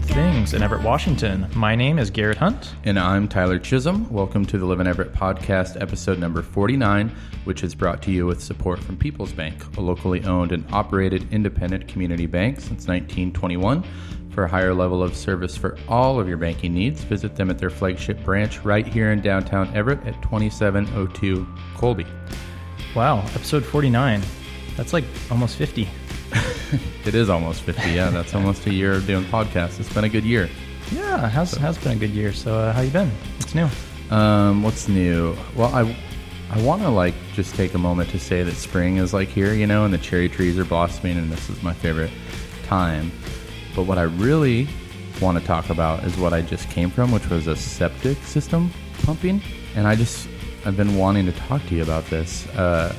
good things in Everett, Washington. My name is Garrett Hunt. And I'm Tyler Chisholm. Welcome to the Live in Everett podcast, episode number 49, which is brought to you with support from People's Bank, a locally owned and operated independent community bank since 1921. For a higher level of service for all of your banking needs, visit them at their flagship branch right here in downtown Everett at 2702 Colby. Wow, episode 49. That's like almost 50. It is almost 50. Yeah, that's almost a year of doing podcasts. It's been a good year. Yeah, it has, has been a good year. So, uh, how you been? What's new? Um, what's new? Well, I I want to like just take a moment to say that spring is like here, you know, and the cherry trees are blossoming, and this is my favorite time. But what I really want to talk about is what I just came from, which was a septic system pumping, and I just I've been wanting to talk to you about this. Uh,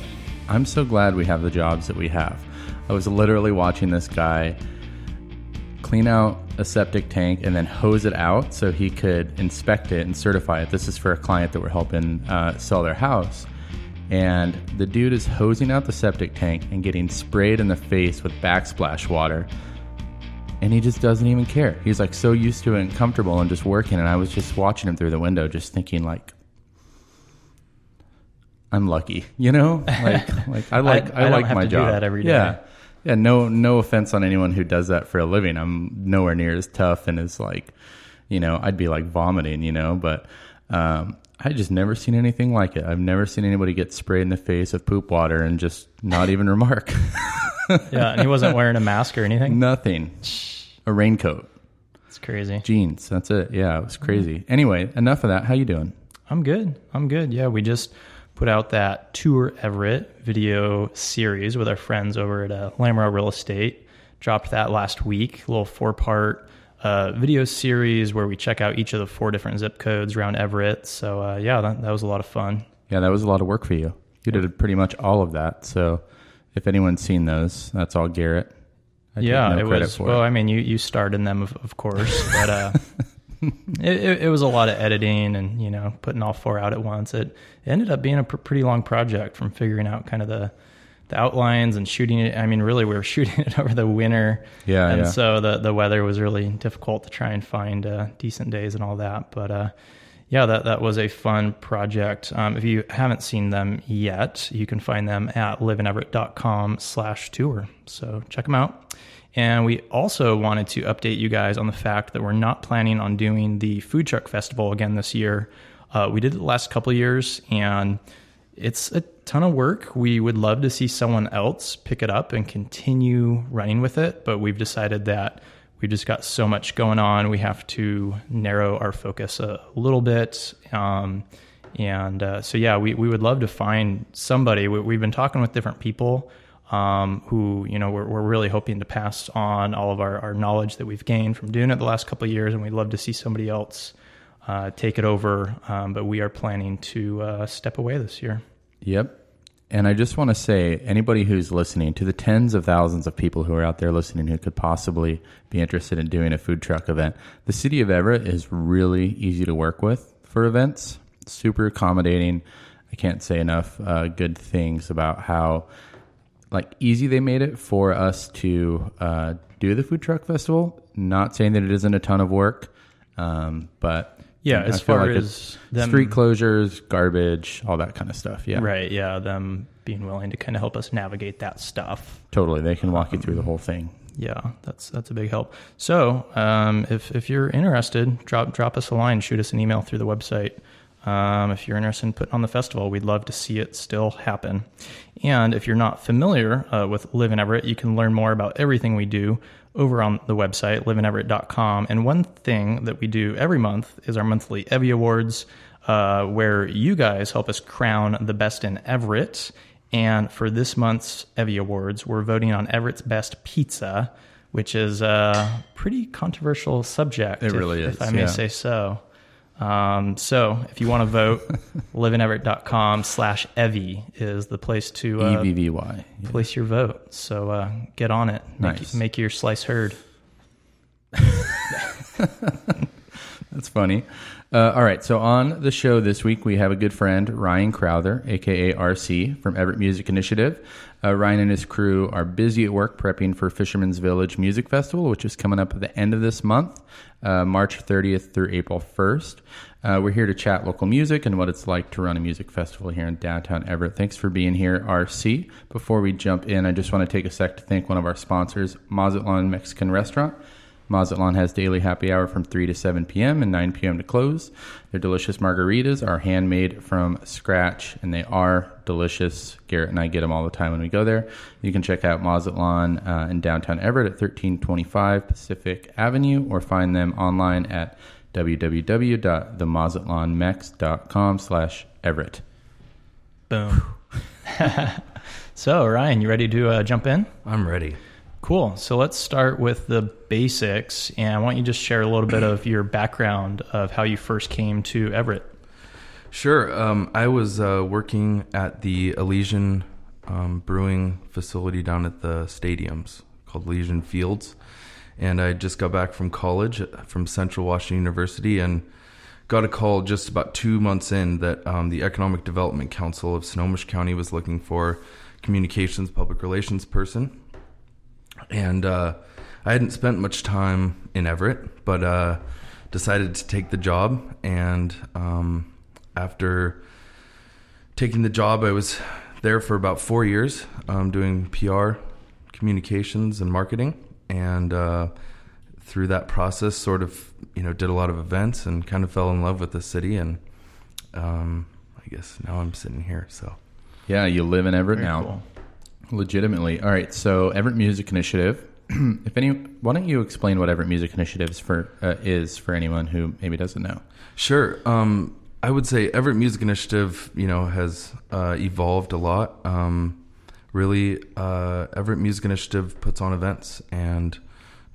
I'm so glad we have the jobs that we have. I was literally watching this guy clean out a septic tank and then hose it out so he could inspect it and certify it. This is for a client that we're helping uh, sell their house. And the dude is hosing out the septic tank and getting sprayed in the face with backsplash water. And he just doesn't even care. He's like so used to it and comfortable and just working. And I was just watching him through the window, just thinking like, I'm lucky, you know. Like, like I like I, I don't like have my to do job. that every day. Yeah, yeah. No, no offense on anyone who does that for a living. I'm nowhere near as tough and as like, you know, I'd be like vomiting, you know. But um, I just never seen anything like it. I've never seen anybody get sprayed in the face with poop water and just not even remark. Yeah, and he wasn't wearing a mask or anything. Nothing. A raincoat, It's crazy. jeans. That's it. Yeah, it was crazy. Anyway, enough of that. How you doing? I'm good. I'm good. Yeah, we just put out that Tour Everett video series with our friends over at uh, Lamro Real Estate. Dropped that last week, a little four part uh, video series where we check out each of the four different zip codes around Everett. So, uh, yeah, that, that was a lot of fun. Yeah, that was a lot of work for you. You did pretty much all of that. So, if anyone's seen those, that's all Garrett. I yeah, no it was. for Well, it. I mean, you you starred in them, of, of course, but uh, it, it, it was a lot of editing and you know putting all four out at once. It, it ended up being a pr- pretty long project from figuring out kind of the the outlines and shooting it. I mean, really, we were shooting it over the winter, Yeah, and yeah. so the the weather was really difficult to try and find uh, decent days and all that. But uh, yeah, that that was a fun project. Um, if you haven't seen them yet, you can find them at liveineverett.com slash tour. So check them out. And we also wanted to update you guys on the fact that we're not planning on doing the food truck festival again this year. Uh, we did it the last couple years, and it's a ton of work. We would love to see someone else pick it up and continue running with it, but we've decided that we've just got so much going on. We have to narrow our focus a little bit. Um, and uh, so, yeah, we, we would love to find somebody. We, we've been talking with different people um, who, you know, we're, we're really hoping to pass on all of our, our knowledge that we've gained from doing it the last couple of years. And we'd love to see somebody else uh, take it over. Um, but we are planning to uh, step away this year. Yep. And I just want to say, anybody who's listening, to the tens of thousands of people who are out there listening who could possibly be interested in doing a food truck event, the city of Everett is really easy to work with for events. Super accommodating. I can't say enough uh, good things about how like easy they made it for us to uh, do the food truck festival. Not saying that it isn't a ton of work, um, but Yeah, as far like as them- street closures, garbage, all that kind of stuff. Yeah, Right. Yeah. Them being willing to kind of help us navigate that stuff. totally. They can walk you through the whole thing. Yeah, that's that's a big help. So, um, if if you're interested, drop drop us a line, shoot us an email through the website. Um, if you're interested in putting on the festival, we'd love to see it still happen. And if you're not familiar uh, with Live in Everett, you can learn more about everything we do over on the website, liveineverett.com. And one thing that we do every month is our monthly Evvy Awards, uh, where you guys help us crown the best in Everett. And for this month's Evvy Awards, we're voting on Everett's best pizza, which is a pretty controversial subject. It if- really if I may yeah. say so. Um, so if you want to vote, liveineverett.com slash Evvy is the place to uh, E V V Y. Yeah. place your vote. So uh, get on it. Make, Nice. make your slice heard. That's funny. Uh, all right. So on the show this week, we have a good friend, Ryan Crowther, aka RC from Everett Music Initiative. Uh, Ryan and his crew are busy at work prepping for Fisherman's Village Music Festival, which is coming up at the end of this month, uh, March 30th through April 1st. Uh, we're here to chat local music and what it's like to run a music festival here in downtown Everett. Thanks for being here, RC. Before we jump in, I just want to take a sec to thank one of our sponsors, Mazatlan Mexican Restaurant. Mazatlan has daily happy hour from 3 to 7 p.m. and 9 p.m. to close. Their delicious margaritas are handmade from scratch and they are delicious. Garrett and I get them all the time when we go there. You can check out Mazatlan uh, in downtown Everett at 1325 Pacific Avenue or find them online at www.themazatlanmex.com slash Everett. Boom. so, Ryan, you ready to uh, jump in? I'm ready. Cool. So let's start with the basics. And I want you to just share a little bit of your background of how you first came to Everett. Sure. Um, I was uh, working at the Elysian um, Brewing facility down at the stadiums called Elysian Fields. And I just got back from college from Central Washington University and got a call just about two months in that um, the Economic Development Council of Snohomish County was looking for communications public relations person. And uh, I hadn't spent much time in Everett, but uh, decided to take the job. And um, after taking the job, I was there for about four years um, doing PR, communications, and marketing. And uh, through that process, sort of, you know, did a lot of events and kind of fell in love with the city. And um, I guess now I'm sitting here. So, Yeah, you live in Everett Very now. cool. Legitimately. All right. So Everett Music Initiative. if any, why don't you explain what Everett Music Initiatives for uh, is for anyone who maybe doesn't know? Sure. Um, I would say Everett Music Initiative, you know, has uh, evolved a lot. Um, really, uh, Everett Music Initiative puts on events and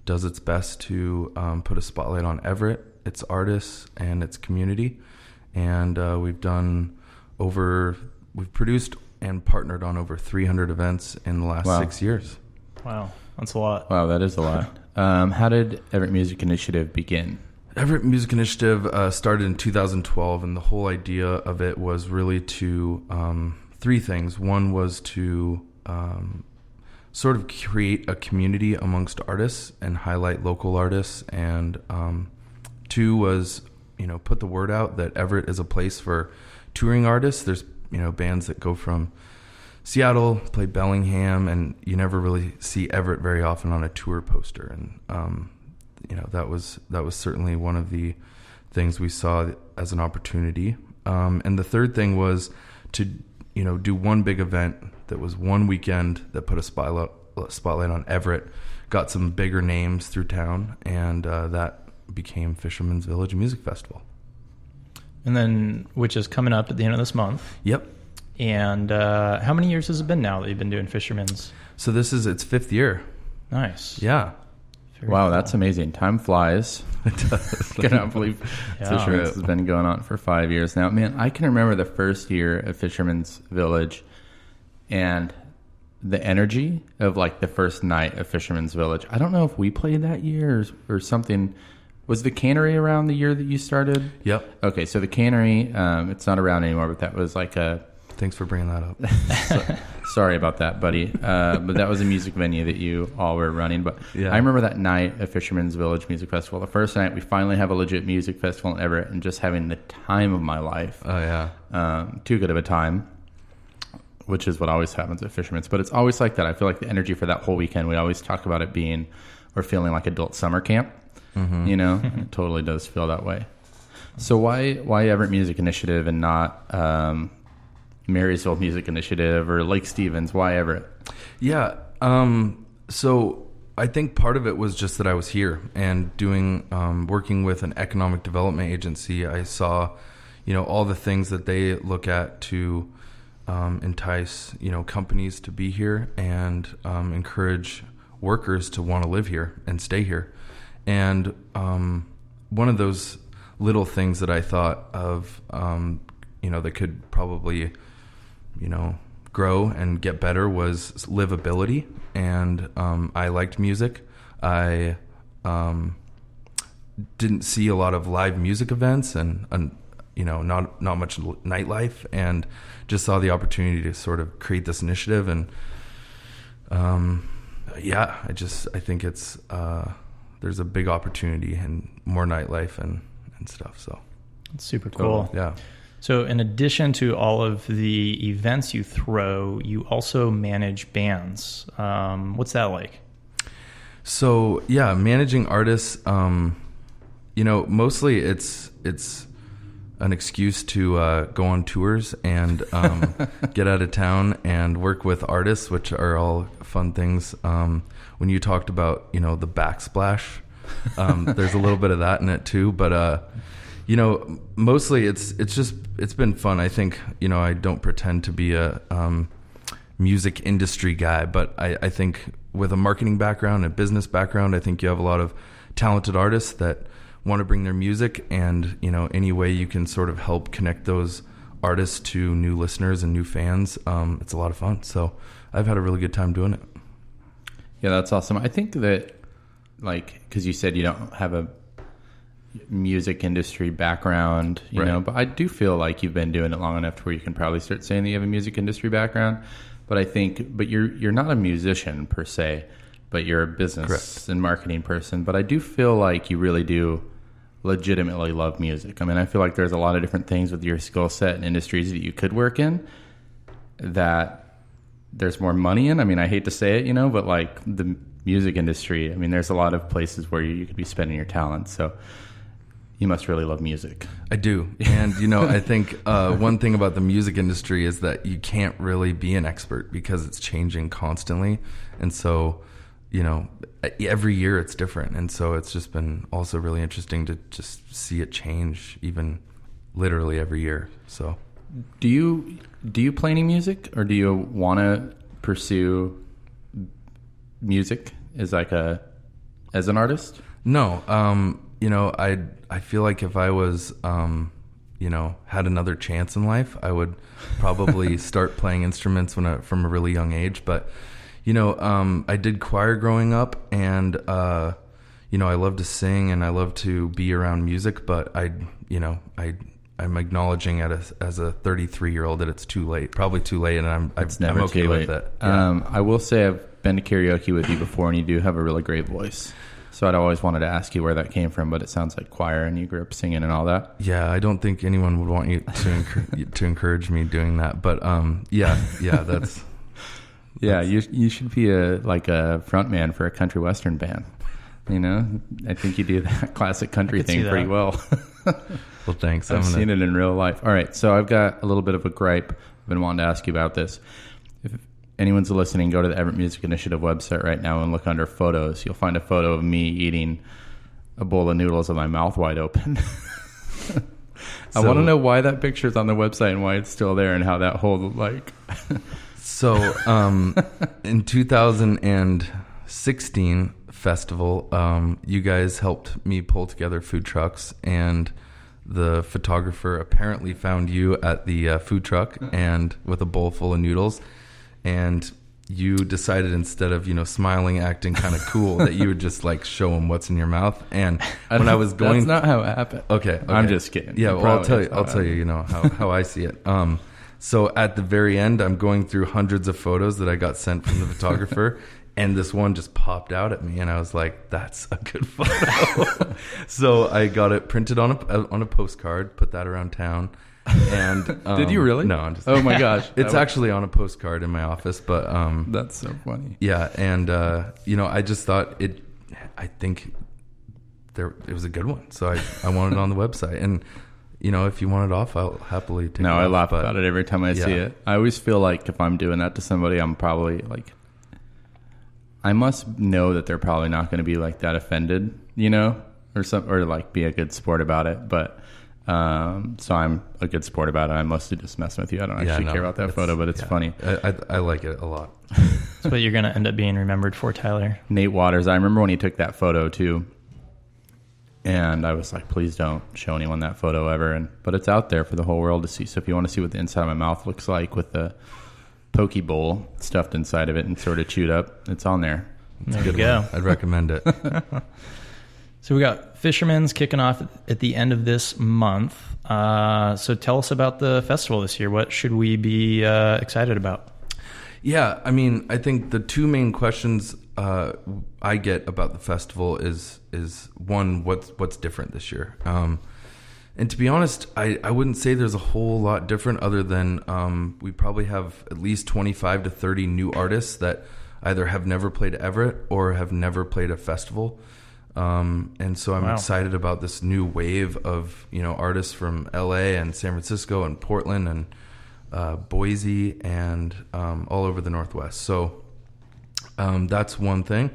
does its best to um, put a spotlight on Everett, its artists, and its community. And uh, we've done over, we've produced and partnered on over 300 events in the last Wow. six years. Wow. That's a lot. Wow, that is a lot. Um, how did Everett Music Initiative begin? Everett Music Initiative uh, started in 2012, and the whole idea of it was really to um, three things. One was to um, sort of create a community amongst artists and highlight local artists, and um, two was you know put the word out that Everett is a place for touring artists. There's you know bands that go from Seattle, play Bellingham, and you never really see Everett very often on a tour poster. And um, you know that was that was certainly one of the things we saw as an opportunity. Um, and the third thing was to you know do one big event that was one weekend that put a spotlight spotlight on Everett, got some bigger names through town, and uh, that became Fisherman's Village Music Festival. And then, which is coming up at the end of this month. Yep. And uh, how many years has it been now that you've been doing Fisherman's? So this is its fifth year. Nice. Yeah. Very Wow, cool. that's amazing. Time flies. I cannot believe Yeah. Fisherman's has been going on for five years now. Man, I can remember the first year of Fisherman's Village and the energy of like the first night of Fisherman's Village. I don't know if we played that year or, or something. Was the cannery around the year that you started? Yep. Okay, so the cannery, um, it's not around anymore, but that was like a Thanks for bringing that up. Sorry about that, buddy. Uh, but that was a music venue that you all were running. But Yeah. I remember that night at Fisherman's Village Music Festival. The first night we finally have a legit music festival in Everett, and just having the time of my life. Oh yeah. Um, too good of a time, which is what always happens at Fisherman's. But it's always like that. I feel like the energy for that whole weekend. We always talk about it being or feeling like adult summer camp. You know, it totally does feel that way. So why why Everett Music Initiative and not um, Marysville Music Initiative or Lake Stevens? Why Everett? Yeah. Um, so I think part of it was just that I was here and doing um, working with an economic development agency. I saw, you know, all the things that they look at to um, entice you know companies to be here and um, encourage workers to want to live here and stay here. And um, one of those little things that I thought of, um, you know, that could probably you know grow and get better was livability. And um, i liked music. I um, didn't see a lot of live music events and, and you know not not much nightlife and just saw the opportunity to sort of create this initiative and um yeah i just i think it's uh there's a big opportunity and more nightlife and and stuff so It's super cool. yeah So, in addition to all of the events you throw, you also manage bands. Um, what's that like? So yeah, managing artists, um, you know, mostly it's it's an excuse to uh, go on tours and um, get out of town and work with artists, which are all fun things. Um, when you talked about you know the backsplash, um, there's a little bit of that in it too, but. Uh, you know, mostly it's it's just it's been fun. I think you know I don't pretend to be a um, music industry guy, but I, I think with a marketing background, a business background, I think you have a lot of talented artists that want to bring their music, and you know, any way you can sort of help connect those artists to new listeners and new fans, um, it's a lot of fun. So I've had a really good time doing it. Yeah, that's awesome. I think that, like, because you said you don't have a music industry background, you Right. know, but I do feel like you've been doing it long enough to where you can probably start saying that you have a music industry background. But I think, but you're you're not a musician per se, but you're a business Correct. and marketing person. But I do feel like you really do legitimately love music. I mean, I feel like there's a lot of different things with your skill set and industries that you could work in that there's more money in. I mean, I hate to say it, you know, but like the music industry, I mean, there's a lot of places where you, could be spending your talent. So you must really love music. I do. And, you know, I think uh, one thing about the music industry is that you can't really be an expert because it's changing constantly. And so, you know, every year it's different. And so it's just been also really interesting to just see it change even literally every year. So, Do you do you play any music, or do you want to pursue music as like a as an artist? No, um, you know, I I feel like if I was, um, you know, had another chance in life, I would probably start playing instruments when I, from a really young age. But you know, um, I did choir growing up, and uh, you know, I love to sing and I love to be around music. But I, you know, I. I'm acknowledging at a, as a 33 year old that it's too late, probably too late, and I'm It's I'm, never I'm okay too with it. Yeah. Um, I will say I've been to karaoke with you before, and you do have a really great voice. So I'd always wanted to ask you where that came from, but it sounds like choir, and you grew up singing and all that. Yeah, I don't think anyone would want you to encourage, to encourage me doing that. But um, yeah, yeah, that's Yeah, you you should be a like a front man for a country western band. You know, I think you do that classic country thing pretty well. well. Thanks. I've gonna- seen it in real life. All right, so I've got a little bit of a gripe. I've been wanting to ask you about this. If anyone's listening, go to the Everett Music Initiative website right now and look under photos. You'll find a photo of me eating a bowl of noodles with my mouth wide open. I So- want to know why that picture's on the website and why it's still there and how that whole like So, um, in 2016 festival, um, you guys helped me pull together food trucks, and the photographer apparently found you at the uh, food truck and with a bowl full of noodles, and you decided instead of you know smiling, acting kind of cool, that you would just like show him what's in your mouth. And when I was going, that's not how it happened. Okay, I'm just kidding. Yeah, well, I'll tell you. I'll tell you. You know how, how I see it. Um, so at the very end, I'm going through hundreds of photos that I got sent from the photographer, and this one just popped out at me, and I was like, "That's a good photo." so I got it printed on a on a postcard, put that around town. And um, Did you really? No, I'm just. Oh my gosh, it's actually on a postcard in my office, but um, That's so funny. yeah, and uh, you know, I just thought it. I think there it was a good one, so I I wanted it on the website, and you know, if you want it off, I'll happily take. No, it I laugh but- about it every time I see it. I always feel like if I'm doing that to somebody, I'm probably like, I must know that they're probably not going to be like that offended, you know, or some, or like be a good sport about it. But um, so I'm a good sport about it. I'm mostly just messing with you. I don't Yeah, actually no, care about that photo, but it's yeah. funny. I, I I like it a lot. That's what you're going to end up being remembered for, Tyler. Nate Waters. I remember when he took that photo too, and I was like, "Please don't show anyone that photo ever." And but it's out there for the whole world to see. So if you want to see what the inside of my mouth looks like with the poke bowl stuffed inside of it and sort of chewed up, it's on there. There you go. I'd recommend it. So we got Fisherman's kicking off at the end of this month. Uh, so tell us about the festival this year. What should we be uh, excited about? Yeah, I mean, I think the two main questions uh, I get about the festival is is one, what's what's different this year? Um, and to be honest, I, I wouldn't say there's a whole lot different other than um, we probably have at least 25 to 30 new artists that either have never played Everett or have never played a festival. Um, and so I'm Wow. excited about this new wave of you know artists from LA and San Francisco and Portland and uh, Boise and um, all over the Northwest. So um, that's one thing.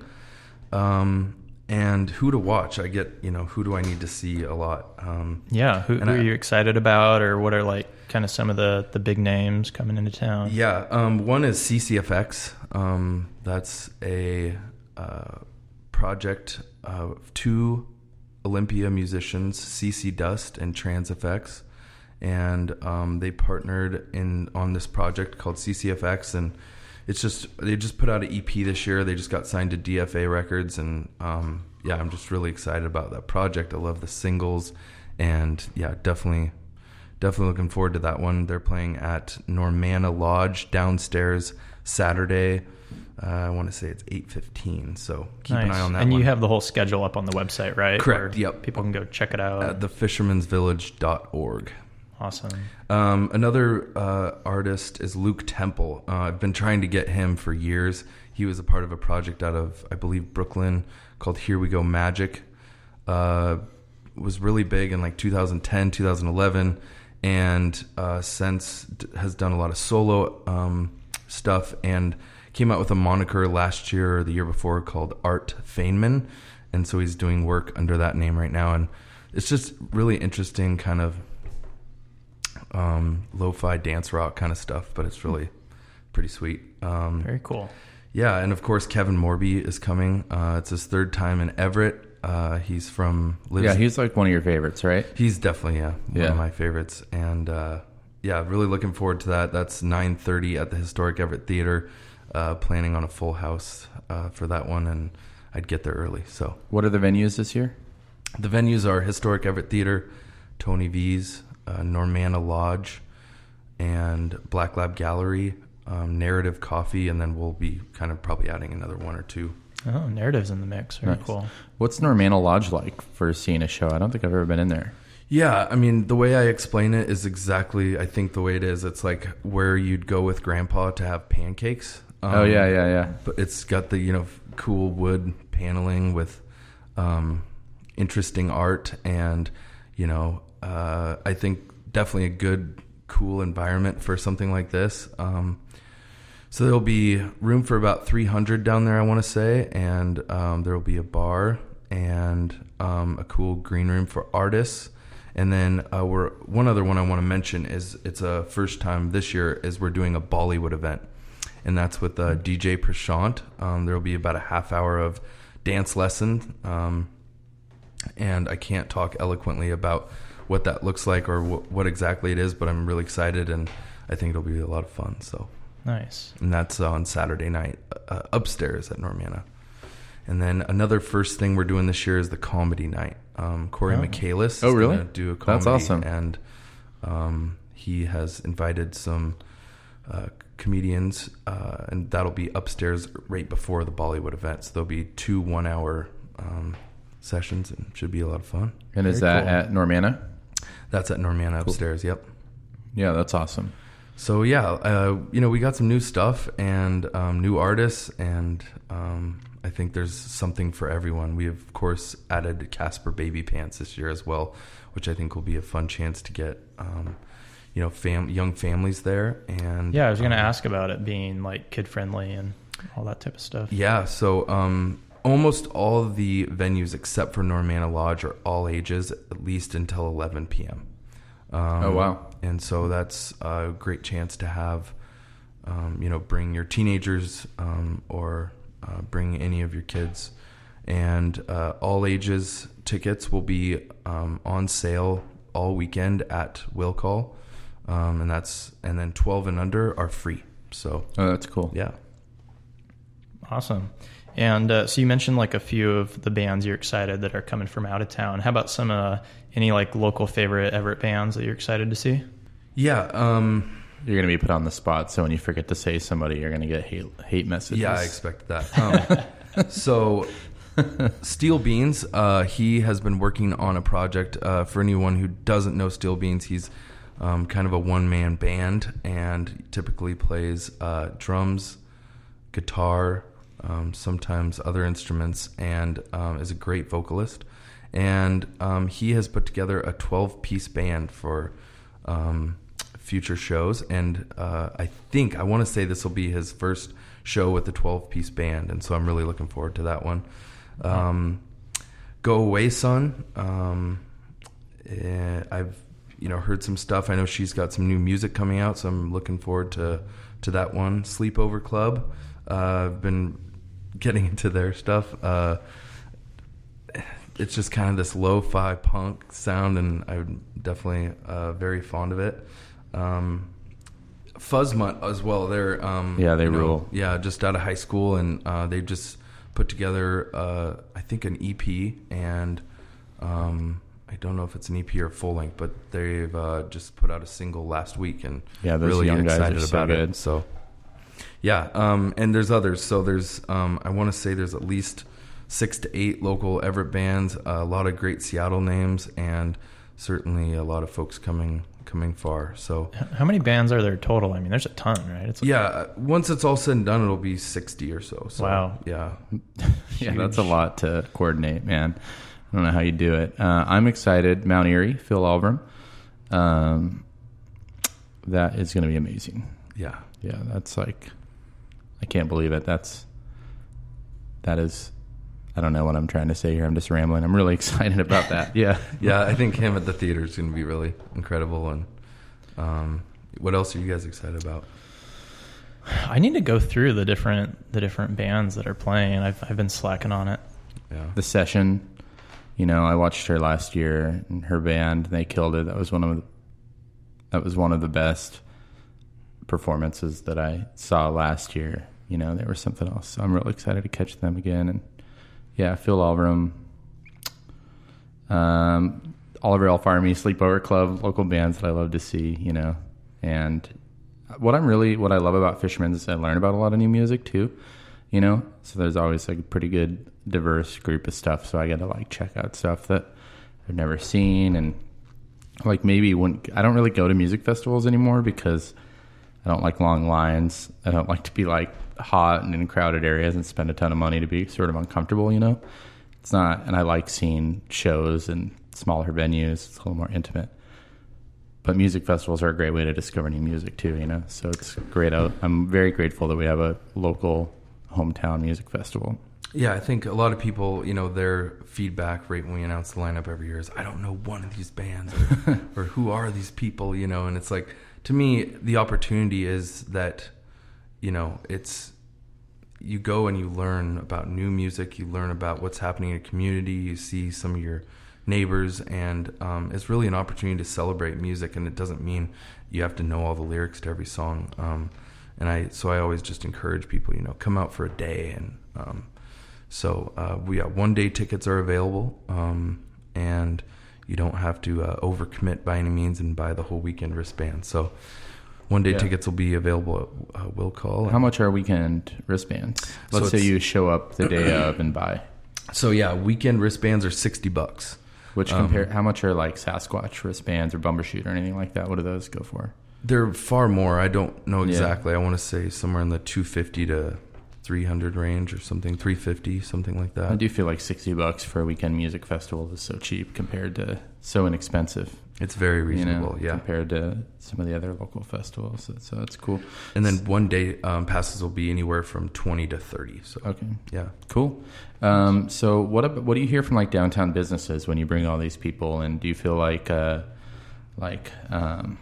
Um, and who to watch? I get you know who do I need to see a lot. Um, Yeah, who, who I- are you excited about, or what are like kind of some of the the big names coming into town? Yeah, um, one is CCFX. Um, that's a uh, project of two Olympia musicians, CC Dust and TransFX, and um, they partnered in on this project called CCFX, and it's just they just put out an EP this year. They just got signed to DFA Records, and um, yeah, I'm just really excited about that project. I love the singles, and yeah, definitely definitely looking forward to that one. They're playing at Normanna Lodge downstairs Saturday. Uh, I want to say it's eight fifteen. So keep an eye on that. And one. you have the whole schedule up on the website, right? Correct, Where yep. People can go check it out. at thefishermansvillage.org. awesome. Um, another uh, artist is Luke Temple. Uh, I've been trying to get him for years. He was a part of a project out of, I believe, Brooklyn called Here We Go Magic. Uh, was really big in like 2010, 2011, and uh, since d- has done a lot of solo um, stuff and came out with a moniker last year or the year before called Art Feynman. And so he's doing work under that name right now. And it's just really interesting kind of um, lo-fi dance rock kind of stuff, but it's really pretty sweet. Um, Very cool. yeah, and of course Kevin Morby is coming. Uh, it's his third time in Everett. Uh, he's from lives, Yeah, he's like one of your favorites, right? he's definitely yeah one Yeah. of my favorites, and uh, yeah, really looking forward to that. That's nine thirty at the historic Everett Theater. Uh, planning on a full house uh, for that one, and I'd get there early. So What are the venues this year? the venues are Historic Everett Theater, Tony V's, uh, Normanna Lodge, and Black Lab Gallery, um, Narrative Coffee, and then we'll be kind of probably adding another one or two. Oh, narratives in the mix. Very Nice. cool. What's Normanna Lodge like for seeing a show? I don't think I've ever been in there. Yeah, I mean, the way I explain it is exactly, I think, the way it is. It's like where you'd go with Grandpa to have pancakes. Um, oh yeah, yeah, yeah. but it's got the you know cool wood paneling with um, interesting art and you know uh, I think definitely a good cool environment for something like this. Um, so there'll be room for about 300 down there, I want to say, and um, there will be a bar and um, a cool green room for artists. And then uh, we're one other one I want to mention is it's a first time this year is we're doing a Bollywood event, and that's with uh, DJ Prashant. Um, there will be about a half hour of dance lesson, um, and I can't talk eloquently about what that looks like or wh- what exactly it is, but I'm really excited, and I think it'll be a lot of fun. So Nice. and that's on Saturday night uh, upstairs at Normanna. And then another first thing we're doing this year is the comedy night. Um, Corey Oh. Michaelis Oh, is really? gonna do a comedy, That's awesome. and um, he has invited some uh, comedians, uh, and that'll be upstairs right before the Bollywood event. So there'll be two one-hour um, sessions, and should be a lot of fun. And is that cool. at Normanna? That's at Normanna upstairs. Yep. Yeah, that's awesome. So yeah, uh, you know, we got some new stuff and um, new artists, and um, I think there's something for everyone. We of course added Caspar Babypants this year as well, which I think will be a fun chance to get, um, you know, fam- young families there. And Yeah, I was going to um, ask about it being like kid friendly and all that type of stuff. Yeah, so um, almost all of the venues except for Normanna Lodge are all ages, at least until 11 p.m. Um, Oh, wow. And so that's a great chance to have, um, you know, bring your teenagers um, or uh, bring any of your kids. And uh, all ages tickets will be um, on sale all weekend at Will Call. Um, and that's and then 12 and under are free. So Oh, that's cool. yeah. Awesome. And uh, so you mentioned like a few of the bands you're excited that are coming from out of town. How about some uh, any like local favorite Everett bands that you're excited to see? Yeah, um, You're going to be put on the spot, so when you forget to say somebody, you're going to get hate hate messages. yeah, I expect that. Um, so, Steel Beans, uh, he has been working on a project. Uh, for anyone who doesn't know Steel Beans, he's um, kind of a one man band and typically plays uh, drums, guitar, um, sometimes other instruments, and um, is a great vocalist. And um, he has put together a 12 piece band for um, future shows. And uh, I think, I want to say this will be his first show with the 12 piece band. And so I'm really looking forward to that one. Um, Go Away Son. Eh, I've you know heard some stuff. I know she's got some new music coming out, so I'm looking forward to to that one. Sleepover Club. Uh, I've been getting into their stuff. Uh, it's just kind of this lo-fi punk sound, and I'm definitely uh, very fond of it. Um, Fuzzmutt as well. They're um, Yeah, they you know, rule. Yeah, just out of high school, and uh, they just put together, uh, I think, an EP, and um, I don't know if it's an EP or full length, but they've uh, just put out a single last week, and Yeah, those really young guys excited are so about good. it. So, yeah, um, and there's others. So there's, um, I want to say there's at least six to eight local Everett bands, a lot of great Seattle names, and certainly a lot of folks coming coming far. So. How many bands are there total? I mean, there's a ton, right? It's Yeah, uh, once it's all said and done, it'll be sixty or so. so Wow. Yeah, Yeah, that's a lot to coordinate, man. I don't know how you do it. Uh, I'm excited. Mount Eerie, Phil Elverum. Um, that is going to be amazing. yeah, Yeah, that's like, I can't believe it. That's, that is, I don't know what I'm trying to say here. I'm just rambling. I'm really excited about that. Yeah. yeah. I think him at the theater is going to be really incredible. And um, what else are you guys excited about? I need to go through the different the different bands that are playing. I've I've been slacking on it. Yeah, The Seshen, you know, I watched her last year and her band, they killed it. That was one of the, that was one of the best performances that I saw last year. You know, they were something else. So I'm really excited to catch them again. And yeah, Phil Elverum, um, Oliver Elf Army, Sleepover Club, local bands that I love to see, you know. And what I'm really, what I love about Fisherman's is I learn about a lot of new music too, you know. So there's always like a pretty good, diverse group of stuff. So I get to like check out stuff that I've never seen and like maybe when I don't really go to music festivals anymore because I don't like long lines. I don't like to be like hot and in crowded areas and spend a ton of money to be sort of uncomfortable, you know? It's not, and I like seeing shows and smaller venues. It's a little more intimate. But music festivals are a great way to discover new music too, you know? So it's great. I'm very grateful that we have a local hometown music festival. yeah. I think a lot of people, you know, their feedback right when we announce the lineup every year is, "I don't know one of these bands, or, or who are these people?" You know, and it's like to me, the opportunity is that, you know, it's you go and you learn about new music, you learn about what's happening in a community, you see some of your neighbors, and um, it's really an opportunity to celebrate music. And it doesn't mean you have to know all the lyrics to every song. Um, and I, so I always just encourage people, you know, come out for a day. And um, so uh, we got one day tickets are available, um, and you don't have to uh, overcommit by any means and buy the whole weekend wristband. So one day Yeah. tickets will be available at uh, Will Call. How much are weekend wristbands? Let's say you show up the day of and buy. So yeah, weekend wristbands are sixty bucks. Which Um, compare? how much are like Sasquatch wristbands or Bumbershoot or anything like that? What do those go for? They're far more. I don't know Yeah. exactly. I want to say somewhere in the two fifty to three hundred range or something. Three fifty, something like that. I do feel like sixty bucks for a weekend music festival is so cheap compared to so inexpensive. It's very You reasonable. know, yeah. compared to some of the other local festivals. So, so that's cool. And then one day um, passes will be anywhere from twenty to thirty. So Okay, yeah. cool. Um, so what what do you hear from like downtown businesses when you bring all these people? And do you feel like uh, like um,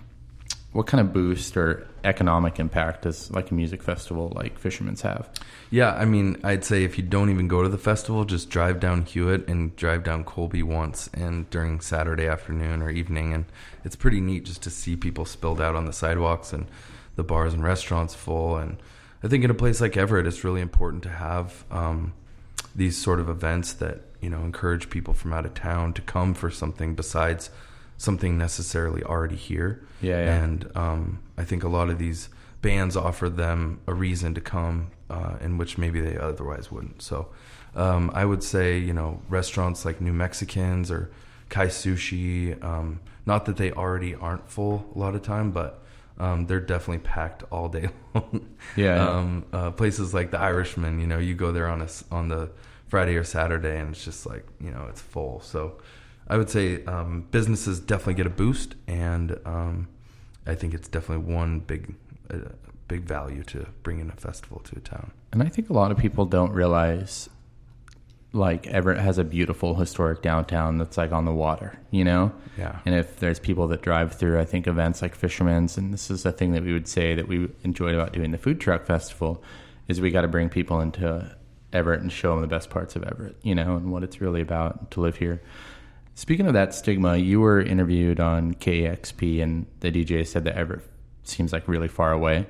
what kind of boost or economic impact does like a music festival like Fisherman's have? Yeah, I mean, I'd say if you don't even go to the festival, just drive down Hewitt and drive down Colby once and during Saturday afternoon or evening and it's pretty neat just to see people spilled out on the sidewalks and the bars and restaurants full and I think in a place like Everett it's really important to have um, these sort of events that you know encourage people from out of town to come for something besides something necessarily already here. Yeah, yeah. And um, I think a lot of these bands offer them a reason to come, uh, in which maybe they otherwise wouldn't. So um, I would say, you know, restaurants like New Mexicans or Kai Sushi. Um, not that they already aren't full a lot of time, but um, they're definitely packed all day long. Yeah, yeah. Um, uh, places like the Irishman, you know, you go there on a on the Friday or Saturday, and it's just like you know it's full. So I would say um, businesses definitely get a boost, and um, I think it's definitely one big uh, big value to bringing a festival to a town. And I think a lot of people don't realize like Everett has a beautiful historic downtown that's like on the water, you know? Yeah. And if there's people that drive through, I think events like Fisherman's, and this is a thing that we would say that we enjoyed about doing the food truck festival, is we got to bring people into Everett and show them the best parts of Everett, you know, and what it's really about to live here. Speaking of that stigma, you were interviewed on KEXP, and the DJ said that Everett seems like really far away.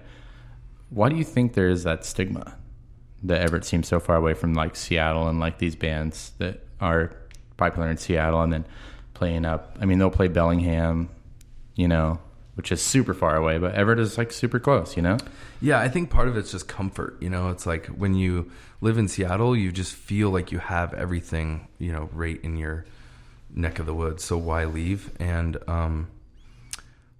Why do you think there is that stigma? that Everett seems so far away from like Seattle and like these bands that are popular in Seattle and then playing up. I mean, they'll play Bellingham, you know, which is super far away, but Everett is like super close, you know? Yeah, I think part of it's just comfort. You know, it's like when you live in Seattle, you just feel like you have everything, you know, right in your neck of the woods. So why leave? And um,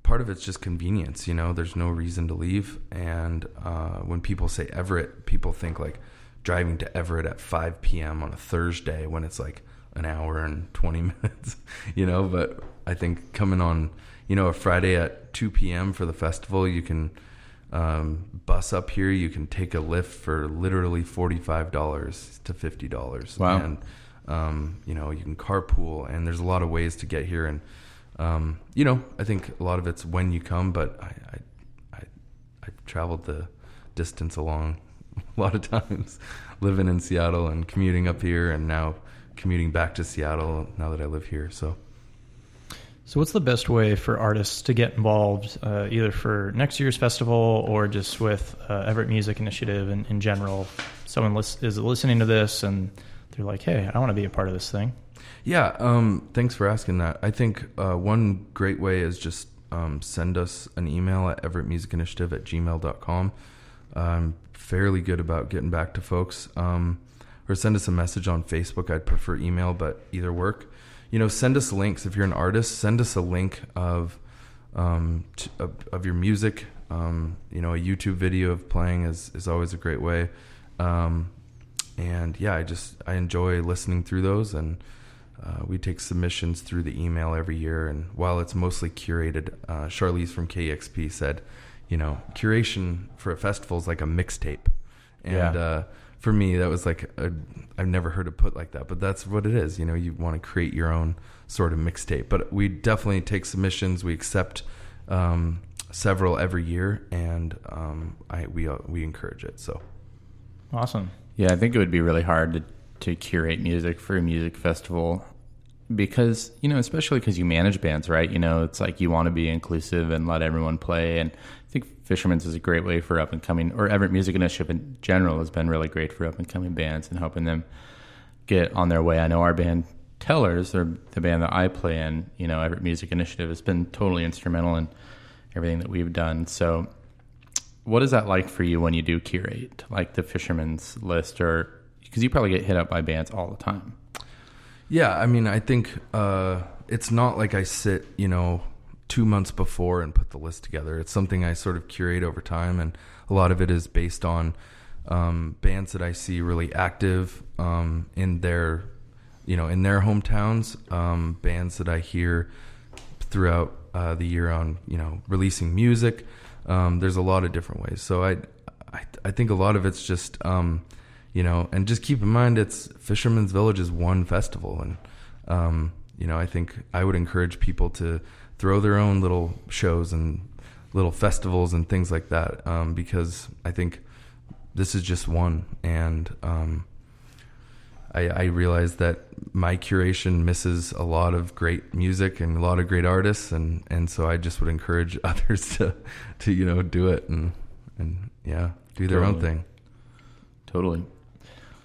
part of it's just convenience. You know, there's no reason to leave. And uh, when people say Everett, people think like driving to Everett at 5 p.m. on a Thursday when it's like an hour and 20 minutes. You know, but I think coming on, you know, a Friday at 2 p.m. for the festival, you can um, bus up here. You can take a Lyft for literally forty-five dollars to fifty dollars. Wow. And um, you know, you can carpool, and there's a lot of ways to get here. And um, you know, I think a lot of it's when you come, but I, I, I, I've traveled the distance along a lot of times, living in Seattle and commuting up here, and now commuting back to Seattle now that I live here. So. So, what's the best way for artists to get involved, uh, either for next year's festival or just with uh, Everett Music Initiative in, in general? Someone lis- is listening to this and they're like, "Hey, I want to be a part of this thing." Yeah, um, thanks for asking that. I think uh, one great way is just um, send us an email at everettmusicinitiative at gmail.com. I'm fairly good about getting back to folks. Um, or send us a message on Facebook. I'd prefer email, but either work. You know, send us links. If you're an artist, send us a link of um, t- of, of your music. Um, you know, a YouTube video of playing is, is always a great way. Um, and yeah, I just I enjoy listening through those, and uh, we take submissions through the email every year. And while it's mostly curated, uh, Sharlese from KEXP said, you know, curation for a festival is like a mixtape, and Yeah. uh, for me that was like a, I've never heard it put like that, but that's what it is. You know, you want to create your own sort of mixtape. But we definitely take submissions. We accept um, several every year, and um, I we uh, we encourage it. So. Awesome. Yeah, I think it would be really hard to, to curate music for a music festival because, you know, especially because you manage bands, right? You know, it's like you want to be inclusive and let everyone play. And I think Fisherman's is a great way for up and coming, or Everett Music Initiative in general has been really great for up and coming bands and helping them get on their way. I know our band Tellers, the band that I play in, you know, Everett Music Initiative has been totally instrumental in everything that we've done. So, what is that like for you when you do curate, like the Fisherman's List, or because you probably get hit up by bands all the time? Yeah, I mean, I think uh, it's not like I sit, you know, two months before and put the list together. It's something I sort of curate over time, and a lot of it is based on um, bands that I see really active um, in their, you know, in their hometowns. Um, bands that I hear throughout uh, the year on, you know, releasing music. Um, there's a lot of different ways. So I, I, I think a lot of it's just. Um, you know, and just keep in mind it's Fisherman's Village is one festival, and um, you know, I think I would encourage people to throw their own little shows and little festivals and things like that, um, because I think this is just one, and um, I, I realize that my curation misses a lot of great music and a lot of great artists, and and so I just would encourage others to to you know do it and and yeah do their own thing. Totally.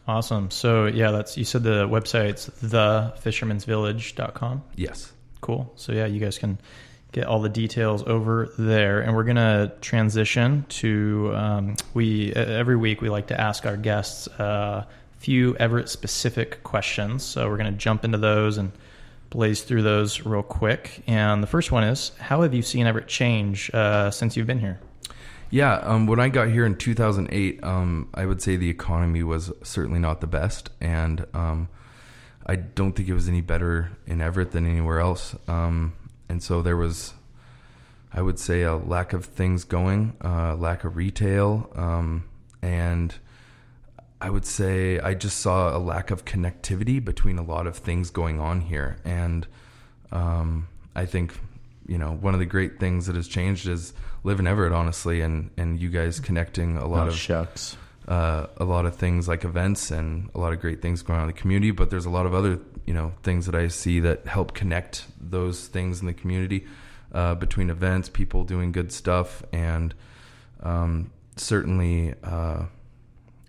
Awesome. So yeah, that's you said the website's thefishermansvillage.com. Yes. Cool. So yeah, you guys can get all the details over there, and we're gonna transition to um, we every week we like to ask our guests a few Everett specific questions. So we're gonna jump into those and blaze through those real quick. And the first one is, how have you seen Everett change uh, since you've been here? Yeah, um, when I got here in 2008, um, I would say the economy was certainly not the best, and um, I don't think it was any better in Everett than anywhere else. Um, and so there was, I would say, a lack of things going, uh, lack of retail, um, and I would say I just saw a lack of connectivity between a lot of things going on here, and um, I think you know one of the great things that has changed is live living Everett, honestly, and and you guys connecting a lot oh, of shucks. Uh, a lot of things like events and a lot of great things going on in the community. But there's a lot of other you know things that I see that help connect those things in the community uh, between events, people doing good stuff, and um, certainly, uh,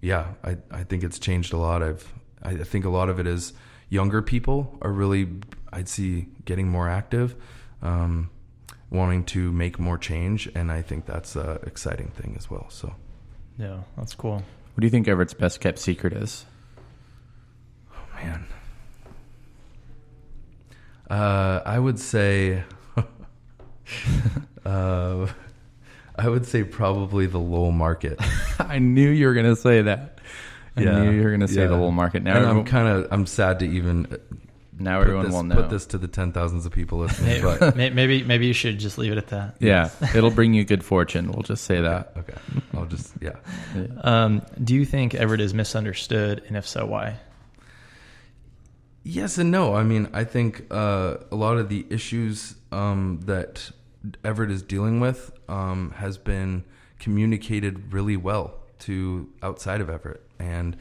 yeah, I I think it's changed a lot. I've I think a lot of it is younger people are really I'd see getting more active. Um, wanting to make more change, and I think that's an exciting thing as well. So, yeah, that's cool. What do you think Everett's best kept secret is? Oh man, uh, I would say, uh, I would say probably the Lowell market. I knew you were going to say that. I Yeah, knew you were going to say yeah. the Lowell market. Now, and I'm kind of I'm sad to even now put everyone this, will know. put this to the ten thousands of people listening. Maybe, but maybe maybe you should just leave it at that. yeah, it'll bring you good fortune. We'll just say that. okay, I'll just yeah. Um, do you think Everett is misunderstood, and if so, why? Yes and no. I mean, I think uh, a lot of the issues um, that Everett is dealing with um, has been communicated really well to outside of Everett, and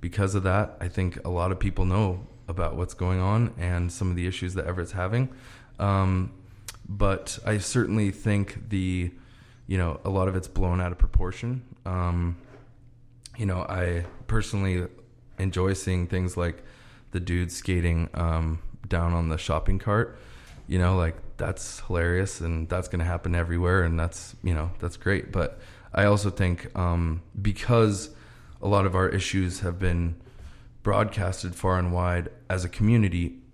because of that, I think a lot of people know about what's going on and some of the issues that Everett's having. Um, but I certainly think the, you know, a lot of it's blown out of proportion. Um, you know, I personally enjoy seeing things like the dude skating um, down on the shopping cart. You know, like that's hilarious, and that's going to happen everywhere, and that's you know that's great. But I also think um, because a lot of our issues have been broadcasted far and wide as a community,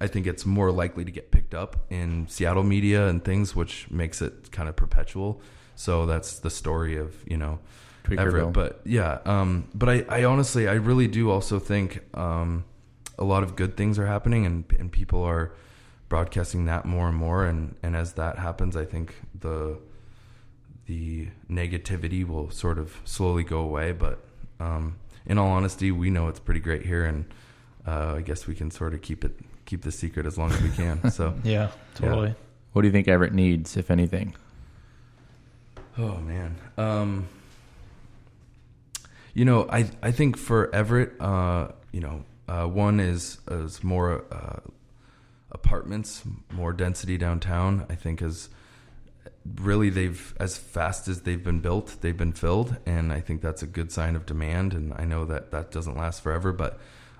I think it's more likely to get picked up in Seattle media and things, which makes it kind of perpetual. So that's the story of you know Tweakerville. Everett. But yeah, um, but I, I honestly, I really do also think um, a lot of good things are happening, and and people are broadcasting that more and more. And and as that happens, I think the the negativity will sort of slowly go away. But um, in all honesty, we know it's pretty great here, and uh, I guess we can sort of keep it keep the secret as long as we can. So. Yeah, totally. What do you think Everett needs, if anything? Oh man. Um, you know, I I think for Everett, uh, you know, uh, one is is more uh, apartments, more density downtown. I think is really they've as fast as they've been built, they've been filled, and I think that's a good sign of demand. And I know that that doesn't last forever, but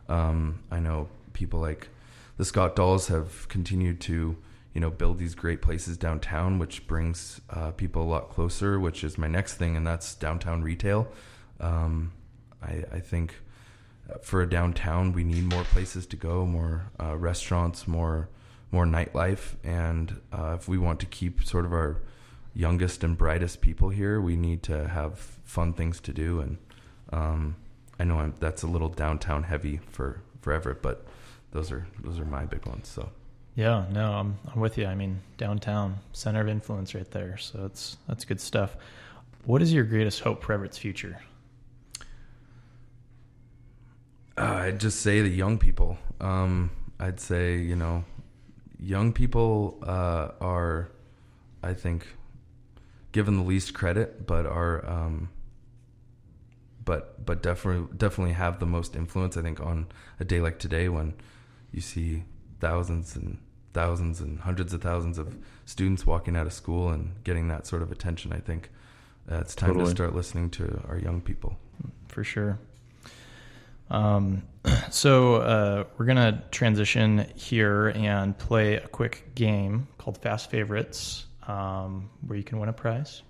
um, I know people like the Scott Dolls have continued to you know build these great places downtown, which brings uh, people a lot closer. Which is my next thing, and that's downtown retail. Um, I, I think for a downtown, we need more places to go, more uh, restaurants, more more nightlife, and uh, if we want to keep sort of our youngest and brightest people here, we need to have fun things to do. And um, I know I'm, that's a little downtown heavy for for Everett, but those are those are my big ones. So Yeah, no, I'm I'm with you. I mean, downtown center of influence right there. So it's that's good stuff. What is your greatest hope for Everett's future? Uh, I'd just say the young people. Um, I'd say you know, young people uh, are, I think, given the least credit, but are, um, but but definitely definitely have the most influence. I think on a day like today when you see thousands and thousands and hundreds of thousands of students walking out of school and getting that sort of attention. I think uh, it's time Totally. to start listening to our young people. For sure. Um, so uh, we're gonna transition here and play a quick game called Fast Favorites, um, where you can win a prize.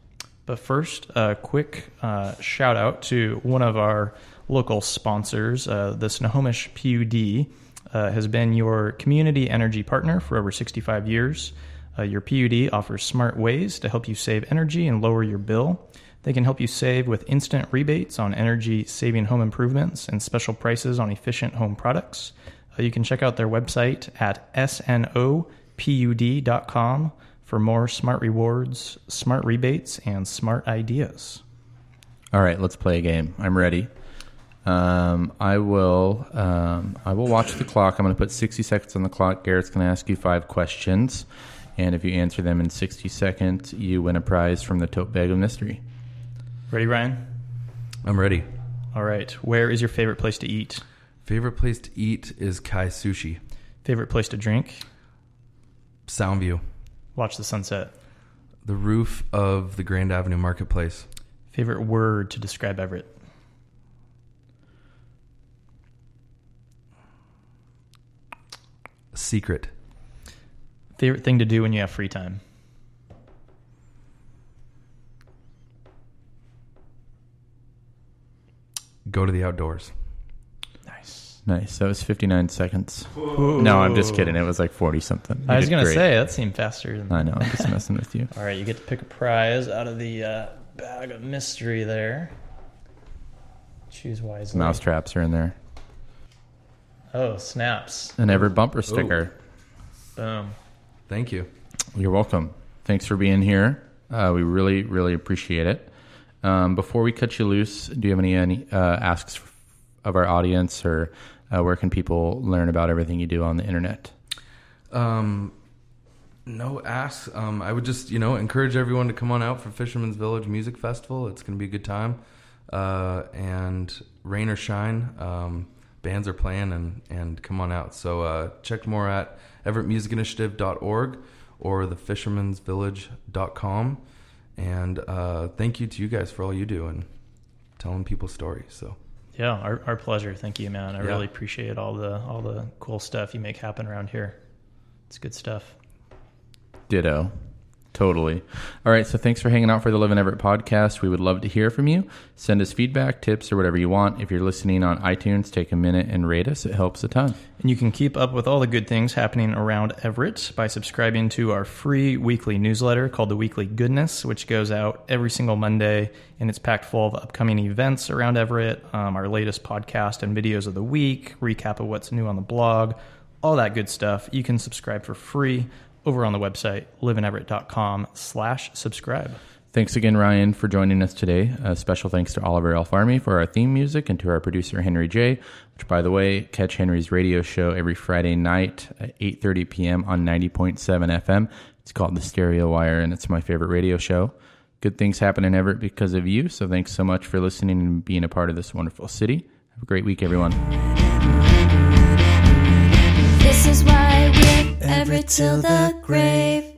But first, a quick uh, shout out to one of our local sponsors, uh, the Snohomish PUD. Uh, has been your community energy partner for over 65 years. Uh, your PUD offers smart ways to help you save energy and lower your bill. They can help you save with instant rebates on energy saving home improvements and special prices on efficient home products. Uh, you can check out their website at snopud.com for more smart rewards, smart rebates, and smart ideas. All right, let's play a game. I'm ready. Um, I will. Um, I will watch the clock. I'm going to put 60 seconds on the clock. Garrett's going to ask you five questions, and if you answer them in 60 seconds, you win a prize from the tote bag of mystery. Ready, Ryan? I'm ready. All right. Where is your favorite place to eat? Favorite place to eat is Kai Sushi. Favorite place to drink? Soundview. Watch the sunset. The roof of the Grand Avenue Marketplace. Favorite word to describe Everett? Secret. Favorite thing to do when you have free time? Go to the outdoors. Nice. Nice. That was 59 seconds. No, I'm just kidding. It was like 40 something. I was going to say, that seemed faster. Than I know. I'm just messing with you. All right, you get to pick a prize out of the uh, bag of mystery there. Choose wisely. Mouse traps are in there. Oh, snaps. And Everett bumper sticker. Boom. Thank you. You're welcome. Thanks for being here. Uh, we really, really appreciate it. Um, before we cut you loose, do you have any, any uh, asks of our audience, or uh, where can people learn about everything you do on the internet? Um, no asks. Um, I would just, you know, encourage everyone to come on out for Fisherman's Village Music Festival. It's going to be a good time. Uh, and rain or shine, um, bands are playing and, and come on out. So uh, check more at everettmusicinitiative.org or thefishermansvillage.com. And uh, thank you to you guys for all you do and telling people stories. So Yeah, our, our pleasure. Thank you, man. I Yeah. really appreciate all the all the cool stuff you make happen around here. It's good stuff. Ditto. Totally. All right. So thanks for hanging out for the Live in Everett podcast. We would love to hear from you. Send us feedback, tips, or whatever you want. If you're listening on iTunes, take a minute and rate us. It helps a ton. And you can keep up with all the good things happening around Everett by subscribing to our free weekly newsletter called The Weekly Goodness, which goes out every single Monday. And it's packed full of upcoming events around Everett, um, our latest podcast and videos of the week, recap of what's new on the blog, all that good stuff. You can subscribe for free over on the website, liveineverett.com slash subscribe. Thanks again, Ryan, for joining us today. A special thanks to Oliver Elf Army for our theme music and to our producer, Henry J., which, by the way, catch Henry's radio show every Friday night at 8.30 p.m. on 90.7 FM. It's called The Stereo Wire, and it's my favorite radio show. Good things happen in Everett because of you, so thanks so much for listening and being a part of this wonderful city. Have a great week, everyone. This is why we're Everett till the grave.